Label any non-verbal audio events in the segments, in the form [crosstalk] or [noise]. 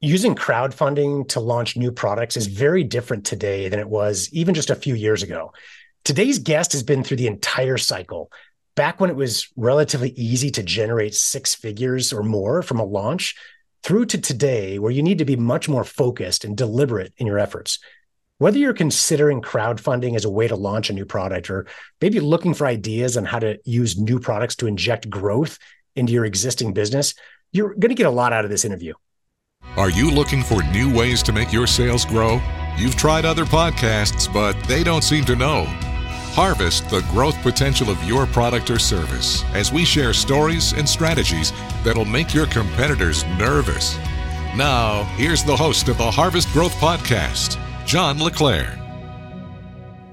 using crowdfunding to launch new products is very different today than it was even just a few years ago. Today's guest has been through the entire cycle. Back when it was relatively easy to generate six figures or more from a launch, through to today, where you need to be much more focused and deliberate in your efforts. Whether you're considering crowdfunding as a way to launch a new product or maybe looking for ideas on how to use new products to inject growth into your existing business, you're going to get a lot out of this interview. Are you looking for new ways to make your sales grow? You've tried other podcasts, but they don't seem to know. Harvest the growth potential of your product or service as we share stories and strategies that'll make your competitors nervous. Now, here's the host of the Harvest Growth Podcast, John LeClair.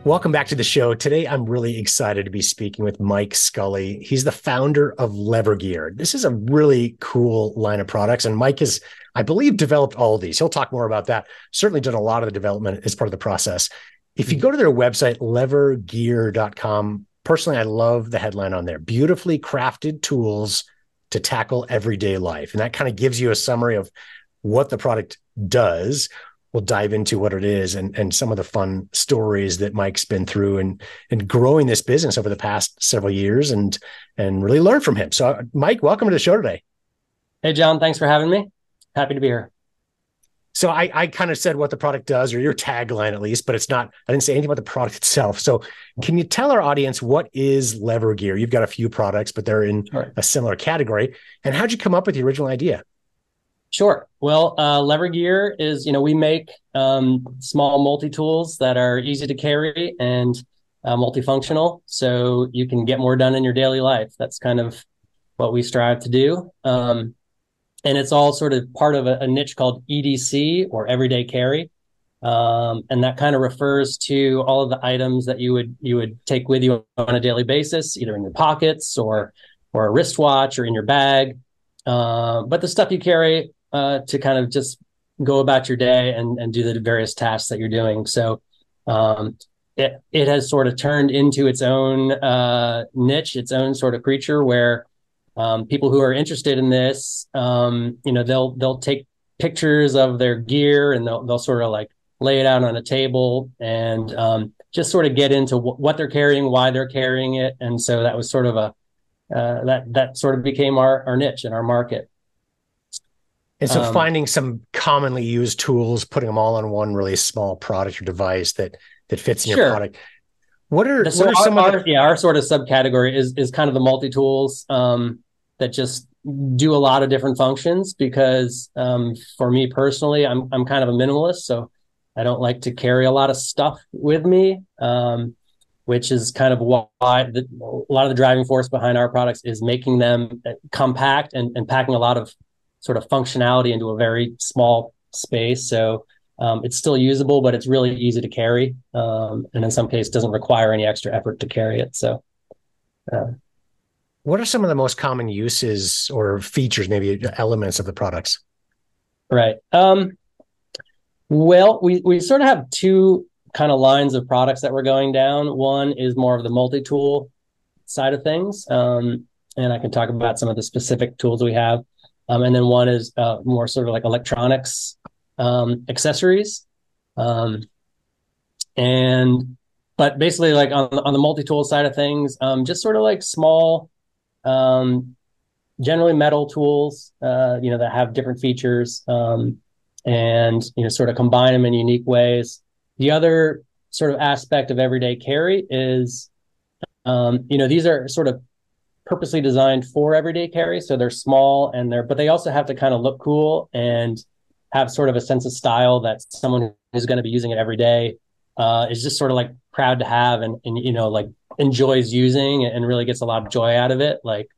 Welcome back to the show. Today, I'm really excited to be speaking with Mike Scully. He's the founder of Lever Gear. This is a really cool line of products, and Mike has, I believe, developed all of these. He'll talk more about that. Certainly done a lot of the development as part of the process. If you hmm. go to their website, levergear.com, personally, I love the headline on there beautifully crafted tools to tackle everyday life. And that kind of gives you a summary of what the product does. We'll dive into what it is and, and some of the fun stories that Mike's been through and, and growing this business over the past several years and, and really learn from him. So, uh, Mike, welcome to the show today. Hey, John, thanks for having me. Happy to be here. So I, I kind of said what the product does, or your tagline at least, but it's not. I didn't say anything about the product [laughs] itself. So can you tell our audience what is Lever Gear? You've got a few products, but they're in right. a similar category. And how'd you come up with the original idea? Sure. Well, uh, Lever Gear is you know we make um, small multi tools that are easy to carry and uh, multifunctional, so you can get more done in your daily life. That's kind of what we strive to do. Um, and it's all sort of part of a, a niche called EDC or everyday carry. Um, and that kind of refers to all of the items that you would you would take with you on a daily basis, either in your pockets or or a wristwatch or in your bag. Uh, but the stuff you carry uh, to kind of just go about your day and, and do the various tasks that you're doing. So um, it it has sort of turned into its own uh, niche, its own sort of creature where um, people who are interested in this, um, you know, they'll they'll take pictures of their gear and they'll they'll sort of like lay it out on a table and um, just sort of get into what they're carrying, why they're carrying it, and so that was sort of a uh, that that sort of became our our niche in our market. And so, um, finding some commonly used tools, putting them all on one really small product or device that that fits in sure. your product. What are, so what are our, some our, of the- yeah our sort of subcategory is is kind of the multi tools. Um, that just do a lot of different functions because um, for me personally, I'm I'm kind of a minimalist, so I don't like to carry a lot of stuff with me, um, which is kind of why the, a lot of the driving force behind our products is making them uh, compact and, and packing a lot of sort of functionality into a very small space. So um, it's still usable, but it's really easy to carry, um, and in some cases doesn't require any extra effort to carry it. So. Uh, what are some of the most common uses or features, maybe elements of the products? Right. Um, well, we, we sort of have two kind of lines of products that we're going down. One is more of the multi tool side of things. Um, and I can talk about some of the specific tools we have. Um, and then one is uh, more sort of like electronics um, accessories. Um, and but basically, like on, on the multi tool side of things, um, just sort of like small um, generally metal tools, uh, you know, that have different features um, and, you know, sort of combine them in unique ways. The other sort of aspect of everyday carry is, um, you know, these are sort of purposely designed for everyday carry. So they're small and they're, but they also have to kind of look cool and have sort of a sense of style that someone who's going to be using it every day uh, is just sort of like proud to have and, and you know like enjoys using and really gets a lot of joy out of it. Like,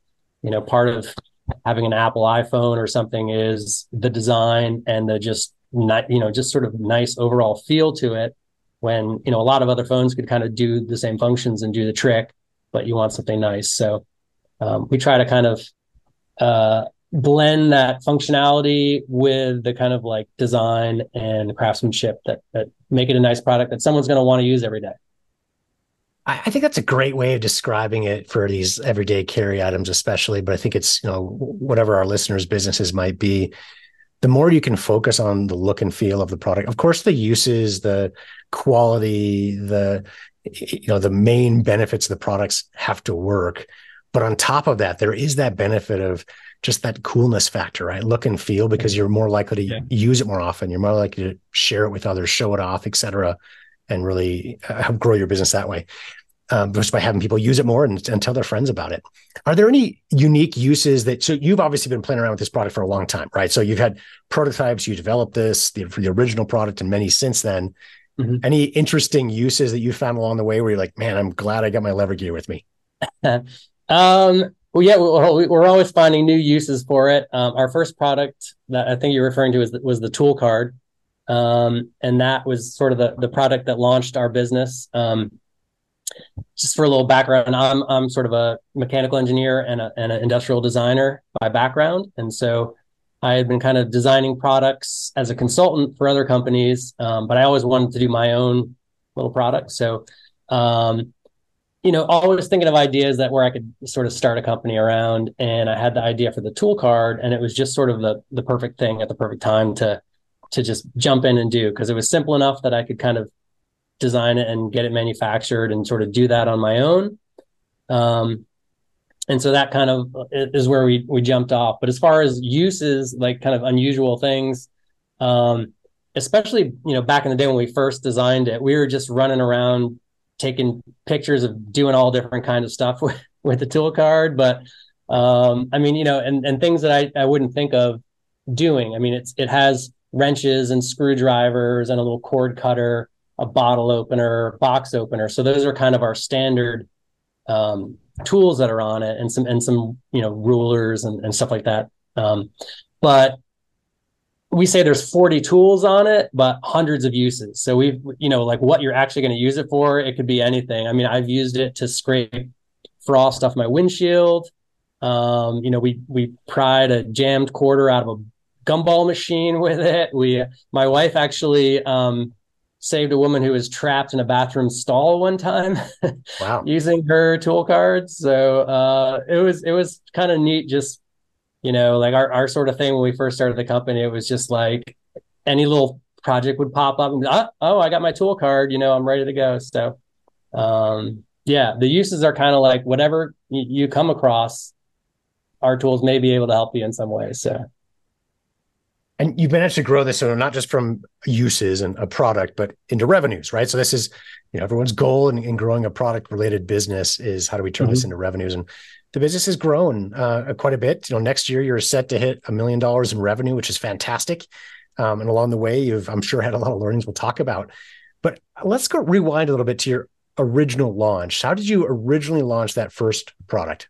you know, part of having an Apple iPhone or something is the design and the just not, you know, just sort of nice overall feel to it. When you know a lot of other phones could kind of do the same functions and do the trick, but you want something nice. So um, we try to kind of uh, blend that functionality with the kind of like design and craftsmanship that that make it a nice product that someone's going to want to use every day. I think that's a great way of describing it for these everyday carry items, especially. But I think it's, you know, whatever our listeners' businesses might be. the more you can focus on the look and feel of the product. Of course, the uses, the quality, the you know the main benefits of the products have to work but on top of that there is that benefit of just that coolness factor right look and feel because you're more likely to yeah. use it more often you're more likely to share it with others show it off etc and really uh, help grow your business that way um, just by having people use it more and, and tell their friends about it are there any unique uses that so you've obviously been playing around with this product for a long time right so you've had prototypes you developed this the, for the original product and many since then Mm-hmm. Any interesting uses that you found along the way where you're like, man, I'm glad I got my lever gear with me? [laughs] um, well, yeah, we're always finding new uses for it. Um, our first product that I think you're referring to was the, was the tool card. Um, and that was sort of the, the product that launched our business. Um, just for a little background, I'm, I'm sort of a mechanical engineer and, a, and an industrial designer by background. And so I had been kind of designing products as a consultant for other companies, um, but I always wanted to do my own little product. So, um, you know, always thinking of ideas that where I could sort of start a company around. And I had the idea for the tool card, and it was just sort of the the perfect thing at the perfect time to to just jump in and do because it was simple enough that I could kind of design it and get it manufactured and sort of do that on my own. Um, and so that kind of is where we we jumped off but as far as uses like kind of unusual things um, especially you know back in the day when we first designed it we were just running around taking pictures of doing all different kinds of stuff [laughs] with, with the tool card but um, i mean you know and and things that i i wouldn't think of doing. I mean it's it has wrenches and screwdrivers and a little cord cutter a bottle opener box opener. So those are kind of our standard um, tools that are on it and some and some you know rulers and, and stuff like that. Um, but we say there's 40 tools on it but hundreds of uses. So we've you know like what you're actually going to use it for it could be anything. I mean i've used it to scrape frost off my windshield. Um, you know we we pried a jammed quarter out of a gumball machine [laughs] with it. We my wife actually um, saved a woman who was trapped in a bathroom stall one time [laughs] wow. using her tool cards. So uh, it was it was kind of neat just you know like our, our sort of thing when we first started the company it was just like any little project would pop up and oh, oh i got my tool card you know i'm ready to go. So um, yeah the uses are kind of like whatever you, you come across our tools may be able to help you in some way so. And you've managed to grow this so not just from uses and a product but into revenues right? So this is you know everyone's goal in, in growing a product related business is how do we turn mm-hmm. this into revenues? And the business has grown uh, quite a bit. You know next year you're set to hit a million dollars in revenue which is fantastic. Um, and along the way you've i'm sure had a lot of learnings we'll talk about. But let's go rewind a little bit to your original launch. How did you originally launch that first product?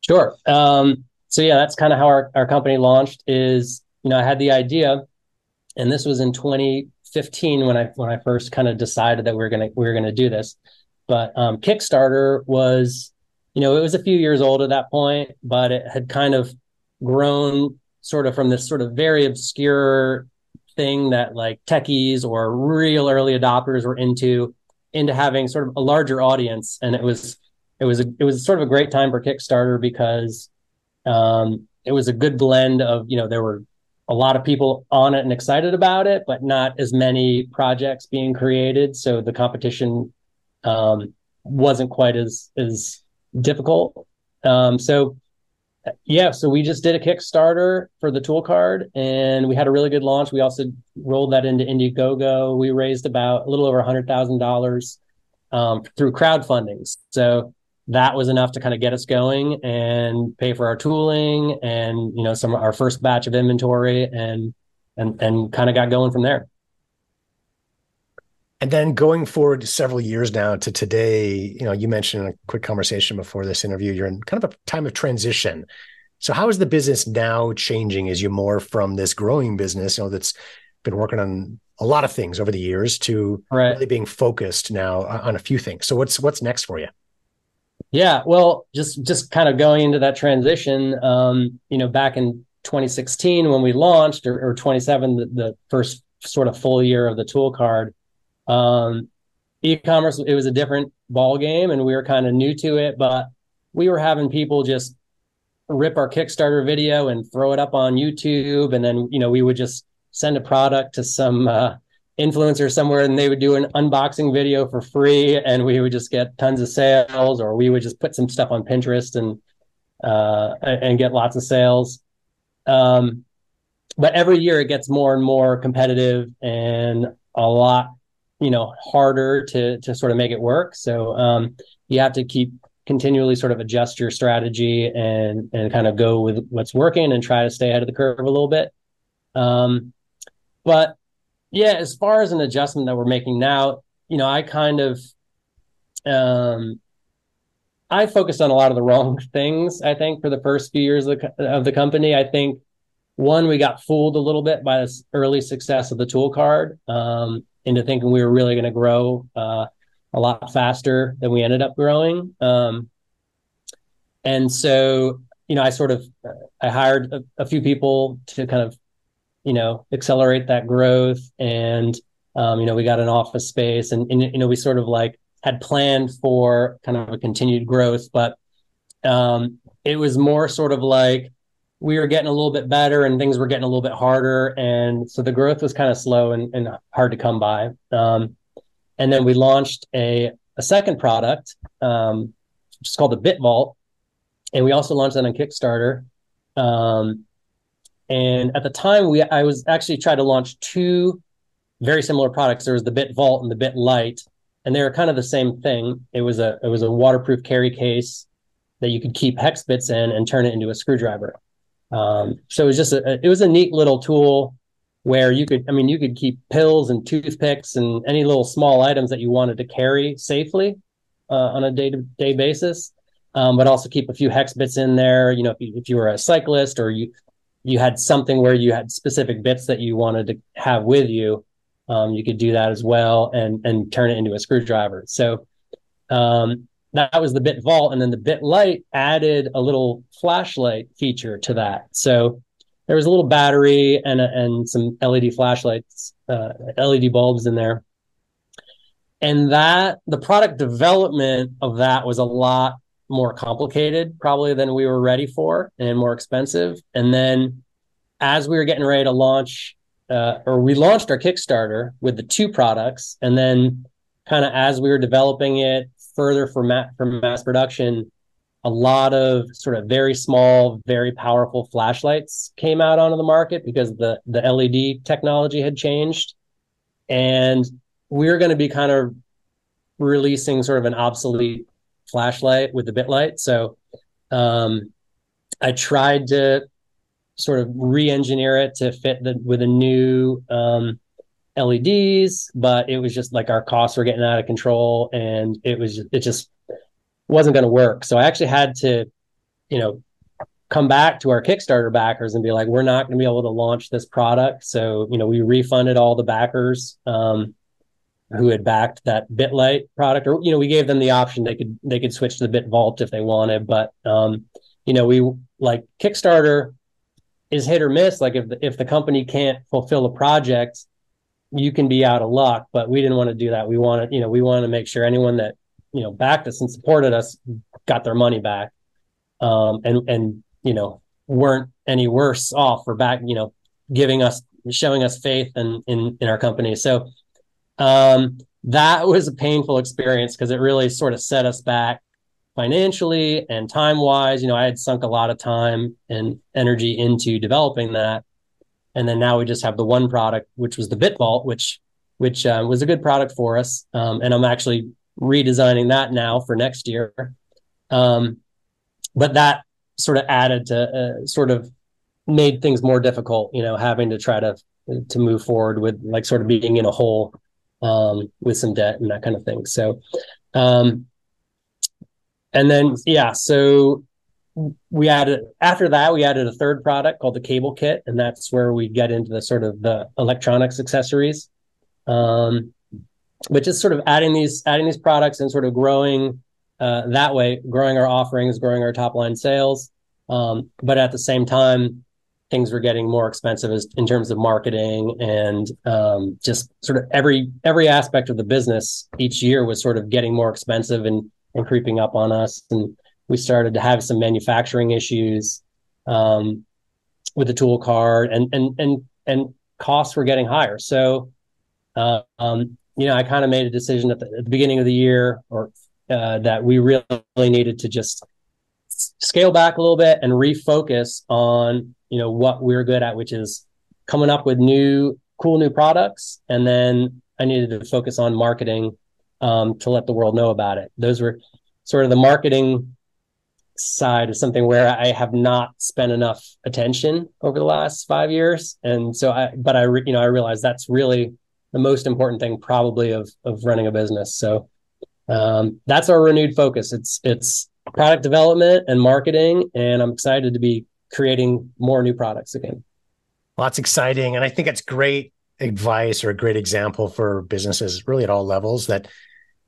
Sure. Um, so yeah that's kind of how our, our company launched is you know, I had the idea, and this was in 2015 when I when I first kind of decided that we are gonna we were gonna do this. But um, Kickstarter was, you know, it was a few years old at that point, but it had kind of grown sort of from this sort of very obscure thing that like techies or real early adopters were into into having sort of a larger audience and it was it was a, it was sort of a great time for kickstarter because um, it was a good blend of you know there were a lot of people on it and excited about it, but not as many projects being created. So the competition um, wasn't quite as as difficult. Um, so yeah, so we just did a Kickstarter for the tool card, and we had a really good launch. We also rolled that into Indiegogo. We raised about a little over a hundred thousand um, dollars through crowdfunding. So that was enough to kind of get us going and pay for our tooling and you know some our first batch of inventory and and and kind of got going from there and then going forward several years now to today you know you mentioned in a quick conversation before this interview you're in kind of a time of transition. So how is the business now changing? As you more from this growing business you know that's been working on a lot of things over the years to right. really being focused now on a few things. So what's what's next for you? Yeah, well, just just kind of going into that transition, um, you know, back in 2016 when we launched, or, or 27, the, the, first sort of full year of the tool card, um, e-commerce it was a different ball game, and we were kind of new to it, but we were having people just rip our Kickstarter video and throw it up on YouTube, and then you know we would just send a product to some uh, influencer somewhere, and they would do an unboxing video for free, and we would just get tons of sales, or we would just put some stuff on Pinterest and uh, and get lots of sales. Um, but every year it gets more and more competitive and a lot you know harder to to sort of make it work. So um, you have to keep continually sort of adjust your strategy and and kind of go with what's working and try to stay ahead of the curve a little bit. Um, but yeah as far as an adjustment that we're making now you know i kind of um, i focused on a lot of the wrong [laughs] things i think for the first few years of the, of the company. I think one, we got fooled a little bit by this early success of the tool card. Um, into thinking we were really going to grow uh, a lot faster than we ended up growing. Um, and so, you know, I sort of I hired a, a, few people to kind of, you know, accelerate that growth. And um, you know, we got an office space, and, and you know, we sort of like had planned for kind of a continued growth, but um, it was more sort of like we were getting a little bit better and things were getting a little bit harder. And so the growth was kind of slow and, and hard to come by. Um, and then we launched a, a second product, um, which is called the Bit Vault. And we also launched that on Kickstarter. Um, and at the time, we I was actually trying to launch two very similar products. There was the Bit Vault and the Bit Light, and they were kind of the same thing. It was a it was a waterproof carry case that you could keep hex bits in and turn it into a screwdriver. Um, so it was just a, it was a neat little tool where you could, I mean, you could keep pills and toothpicks and any little small items that you wanted to carry safely uh, on a day to day basis, um, but also keep a few hex bits in there. You know, if you, if you were a cyclist or you you had something where you had specific bits that you wanted to have with you, um, you could do that as well and and turn it into a screwdriver. So um, that was the bit vault and then the bit light added a little flashlight feature to that. So there was a little battery and and some led flashlights uh, led bulbs in there. And that the product development of that was a lot more complicated probably than we were ready for and more expensive. And then as we were getting ready to launch uh, or we launched our kickstarter with the two products and then kind of as we were developing it further from ma- mass production, a lot of sort of very small, very powerful flashlights came out onto the market because the the LED technology had changed, and we are going to be kind of releasing sort of an obsolete flashlight with the bit light. So um, I tried to sort of re-engineer it to fit the with a new um, LEDs, but it was just like our costs were getting out of control and it was it just wasn't going to work. So I actually had to, you know, come back to our Kickstarter backers and be like, we're not going to be able to launch this product. So, you know, we refunded all the backers um, who had backed that BitLight product, or you know, we gave them the option they could they could switch to the Bit Vault if they wanted, but um, you know, we like Kickstarter is hit or miss. Like if the, if the company can't fulfill a project, you can be out of luck, but we didn't want to do that. We wanted, you know, we wanted to make sure anyone that, you know, backed us and supported us got their money back. Um, and, and, you know, weren't any worse off for back, you know, giving us, showing us faith in, in, in our company. So, um, that was a painful experience because it really sort of set us back financially and time wise. You know, I had sunk a lot of time and energy into developing that and then now we just have the one product, which was the Bit Vault, which which uh, was a good product for us. Um, and I'm actually redesigning that now for next year. Um, but that sort of added to uh, sort of made things more difficult, you know, having to try to to move forward with like sort of being in a hole um, with some debt and that kind of thing. So, um, and then yeah, so we added after that we added a third product called the cable kit and that's where we get into the sort of the electronics accessories um, which is sort of adding these adding these products and sort of growing uh, that way growing our offerings growing our top line sales um, but at the same time things were getting more expensive as, in terms of marketing and um, just sort of every every aspect of the business each year was sort of getting more expensive and and creeping up on us. And we started to have some manufacturing issues um, with the tool card, and and and and costs were getting higher. So, uh, um, you know, I kind of made a decision at the, at the, beginning of the year, or uh, that we really needed to just scale back a little bit and refocus on you know what we're good at, which is coming up with new cool new products, and then I needed to focus on marketing um, to let the world know about it. Those were sort of the marketing side of something where I have not spent enough attention over the last five years, and so I, but I, you know, I realize that's really the most important thing probably of of running a business. So um, that's our renewed focus. It's it's product development and marketing, and I'm excited to be creating more new products again. Well, that's exciting, and I think it's great advice or a great example for businesses, really at all levels, that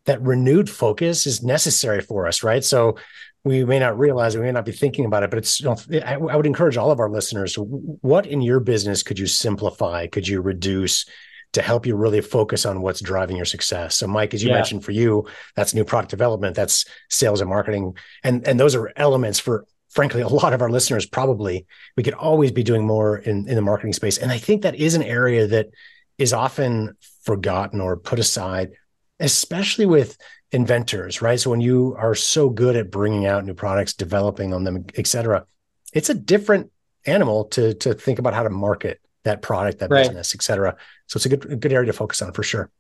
that renewed focus is necessary for us, right? So we may not realize it, we may not be thinking about it, but it's, you know, I, I would encourage all of our listeners, what in your business could you simplify? Could you reduce to help you really focus on what's driving your success? So Mike, as you yeah. mentioned for you, that's new product development, that's sales and marketing. And, and those are elements for frankly, a lot of our listeners probably we could always be doing more in, in the marketing space. And I think that is an area that is often forgotten or put aside, especially with inventors, right? So when you are so good at bringing out new products, developing on them, et cetera, it's a different animal to to think about how to market that product, that right. business, et cetera. So it's a good good area to focus on for sure.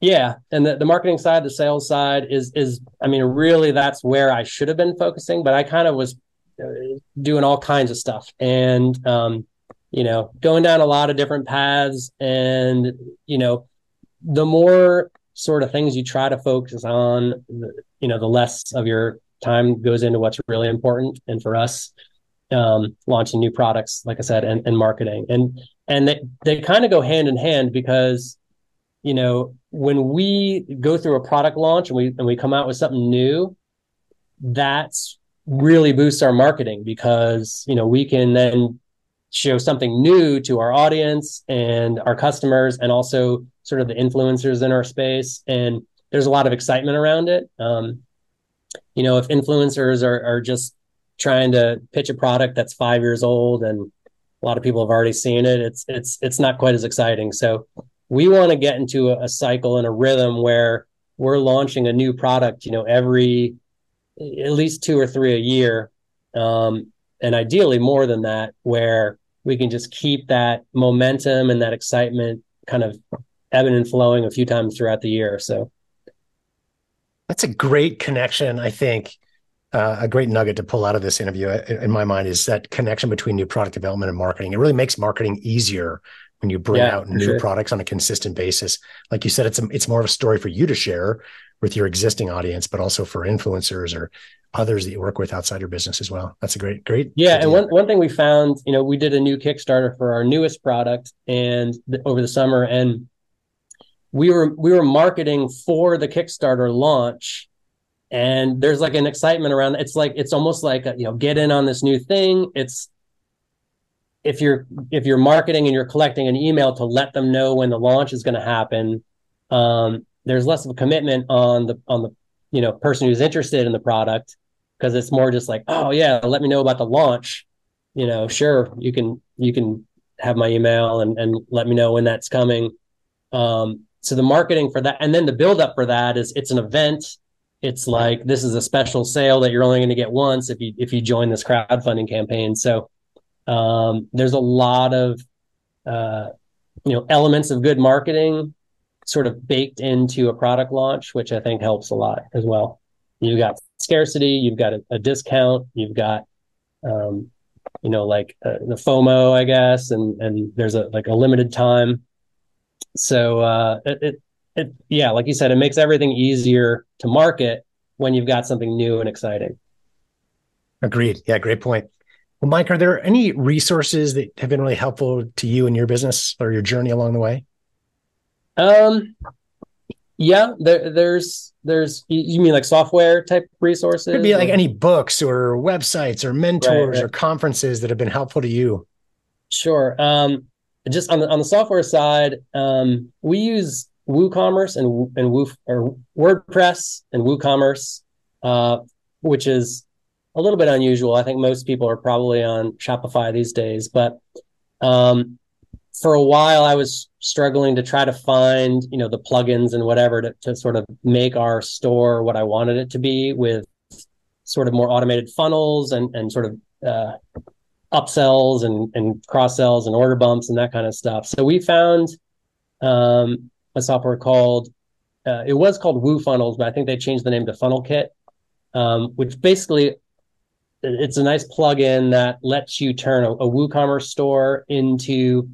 Yeah, and the, the marketing side, the sales side is is I mean, really, that's where I should have been focusing, but I kind of was uh, doing all kinds of stuff, and um, you know, going down a lot of different paths, and you know, the more sort of things you try to focus on, you know, the less of your time goes into what's really important. And for us, um, launching new products, like I said, and, and marketing, and and they they kind of go hand in hand because, you know, when we go through a product launch and we and we come out with something new, that's really boosts our marketing because you know we can then show something new to our audience and our customers and also sort of the influencers in our space. And there's a lot of excitement around it. Um, you know if influencers are, are just trying to pitch a product that's five years old and a lot of people have already seen it it's it's it's not quite as exciting. So we want to get into a, a cycle and a rhythm where we're launching a new product you know every at least two or three a year um, and ideally more than that where we can just keep that momentum and that excitement kind of ebbing and flowing a few times throughout the year. So that's a great connection. I think uh, a great nugget to pull out of this interview, uh, in my mind, is that connection between new product development and marketing. It really makes marketing easier when you bring yeah, out new sure. products on a consistent basis. Like you said, it's a, it's more of a story for you to share with your existing audience, but also for influencers or others that you work with outside your business as well. That's a great, great. Yeah. Idea. And one, one thing we found, you know, we did a new Kickstarter for our newest product and th- over the summer and we were, we were marketing for the Kickstarter launch and there's like an excitement around it's like it's almost like a, you know get in on this new thing it's if you're if you're marketing and you're collecting an email to let them know when the launch is going to happen um, there's less of a commitment on the on the you know person who's interested in the product because it's more just like, oh yeah, let me know about the launch. You know, sure, you can you can have my email and and let me know when that's coming. Um, so the marketing for that, and then the build up for that is it's an event. It's like this is a special sale that you're only going to get once if you if you join this crowdfunding campaign. So um, there's a lot of uh, you know elements of good marketing sort of baked into a product launch, which I think helps a lot as well. You've got scarcity, you've got a, a discount, you've got, um, you know, like uh, the FOMO, I guess, and and there's a like a limited time. So uh, it, it it yeah, like you said, it makes everything easier to market when you've got something new and exciting. Agreed. Yeah, great point. Well, Mike, are there any resources that have been really helpful to you in your business or your journey along the way? Um, yeah, there, there's there's you mean like software type resources? Could be like any books or websites or mentors right, right. or conferences that have been helpful to you. Sure. Um, just on the on the software side, um, we use WooCommerce and and Woo or WordPress and WooCommerce uh, which is a little bit unusual. I think most people are probably on Shopify these days, but um, for a while I was struggling to try to find, you know, the plugins and whatever to, to sort of make our store what I wanted it to be with sort of more automated funnels and and sort of uh, upsells and and cross sells and order bumps and that kind of stuff. So we found um, a software called uh, it was called Woo Funnels, but I think they changed the name to Funnel Kit, um, which basically it's a nice plugin that lets you turn a, a WooCommerce store into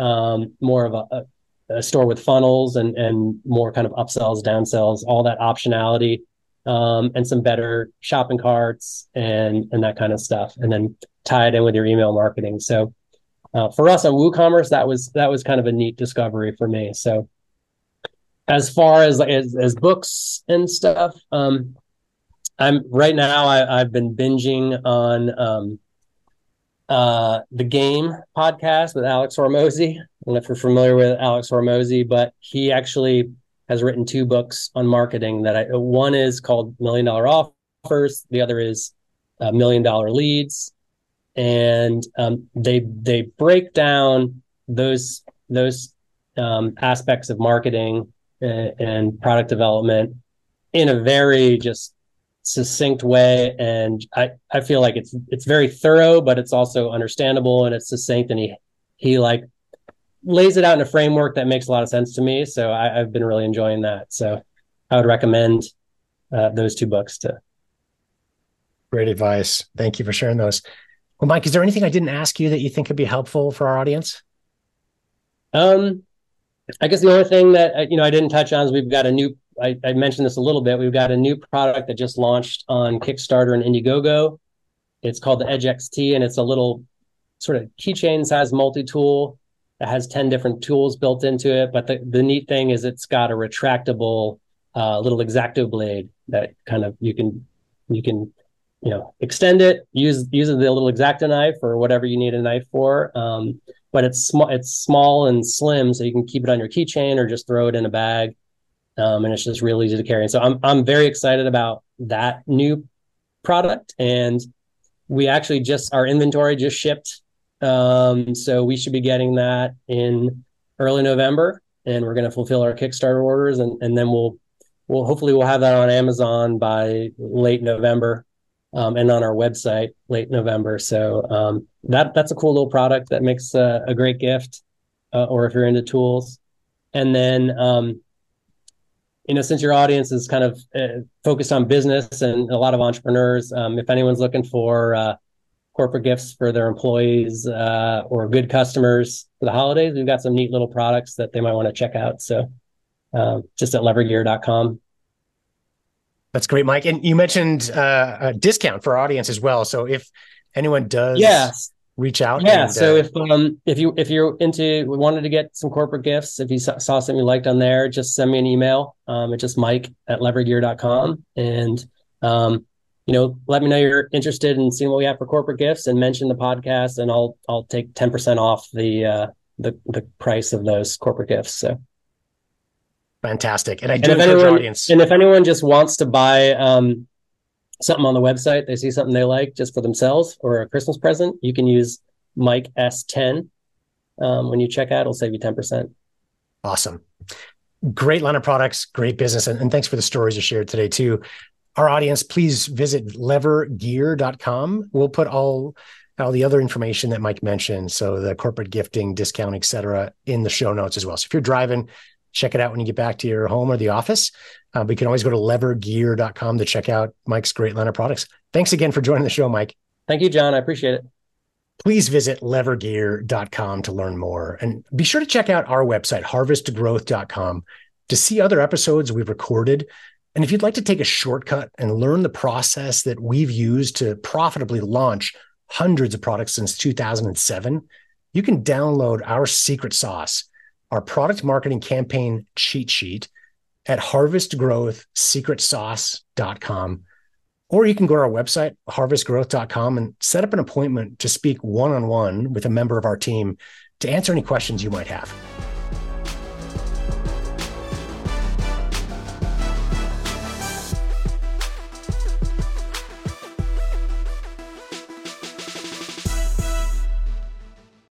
um, more of a, a, store with funnels and and more kind of upsells, downsells, all that optionality, um, and some better shopping carts and and that kind of stuff, and then tie it in with your email marketing. So uh, for us on WooCommerce, that was that was kind of a neat discovery for me. So as far as as, as books and stuff, um, I'm right now. I, have been binging on um, uh, the Game podcast with Alex Hormozi. I don't know if you're familiar with Alex Hormozi, but he actually has written two books on marketing. That I one is called Million Dollar Offers. The other is uh, Million Dollar Leads, and um, they they break down those those um, aspects of marketing and, and product development in a very just succinct way and i i feel like it's it's very thorough but it's also understandable and it's succinct and he he like lays it out in a framework that makes a lot of sense to me. So I, have been really enjoying that. So i would recommend uh, those two books to great advice. Thank you for sharing those. Well mike is there anything i didn't ask you that you think could be helpful for our audience? Um i guess the only thing that uh, you know i didn't touch on is we've got a new I, I, mentioned this a little bit. We've got a new product that just launched on Kickstarter and Indiegogo. It's called the Edge XT, and it's a little sort of keychain size multi tool that has 10 different tools built into it. But the, the neat thing is it's got a retractable uh, little exacto blade that kind of you can you can you know extend it use use the little exacto knife or whatever you need a knife for um, but it's small it's small and slim so you can keep it on your keychain or just throw it in a bag um, and it's just real easy to carry. And so I'm I'm very excited about that new product, and we actually just our inventory just shipped, um, so we should be getting that in early November, and we're going to fulfill our Kickstarter orders, and and then we'll we'll hopefully we'll have that on Amazon by late November. Um, and on our website late November. So um, that that's a cool little product that makes a, a great gift, uh, or if you're into tools. And then um, you know, since your audience is kind of uh, focused on business and a lot of entrepreneurs, um, if anyone's looking for uh, corporate gifts for their employees uh, or good customers for the holidays, we've got some neat little products that they might want to check out. So um, just at levergear.com. That's great, Mike. And you mentioned uh, a discount for our audience as well. So if anyone does yes reach out. Yeah. And, so uh, if um if you if you're into wanted to get some corporate gifts, if you saw, saw something you liked on there, just send me an email. Um, it's just Mike at levergear.com and um you know let me know you're interested in seeing what we have for corporate gifts and mention the podcast and I'll I'll take ten percent off the uh the the price of those corporate gifts. So. Fantastic, and I do and encourage anyone, audience. And if anyone just wants to buy um, something on the website, they see something they like just for themselves or a Christmas present, you can use Mike S10. Um, when you check out, it'll save you 10%. Awesome. Great line of products, great business. And, and thanks for the stories you shared today, too. Our audience, please visit levergear.com. We'll put all all the other information that Mike mentioned, so the corporate gifting, discount, et cetera, in the show notes as well. So if you're driving, check it out when you get back to your home or the office. Uh, but you can always go to levergear.com to check out Mike's great line of products. Thanks again for joining the show, Mike. Thank you, John. I appreciate it. Please visit levergear.com to learn more. And be sure to check out our website, harvestgrowth.com, to see other episodes we've recorded. And if you'd like to take a shortcut and learn the process that we've used to profitably launch hundreds of products since 2007, you can download our secret sauce our product marketing campaign cheat sheet at harvestgrowthsecretsauce.com. Or you can go to our website, harvestgrowth.com, and set up an appointment to speak one on one with a member of our team to answer any questions you might have.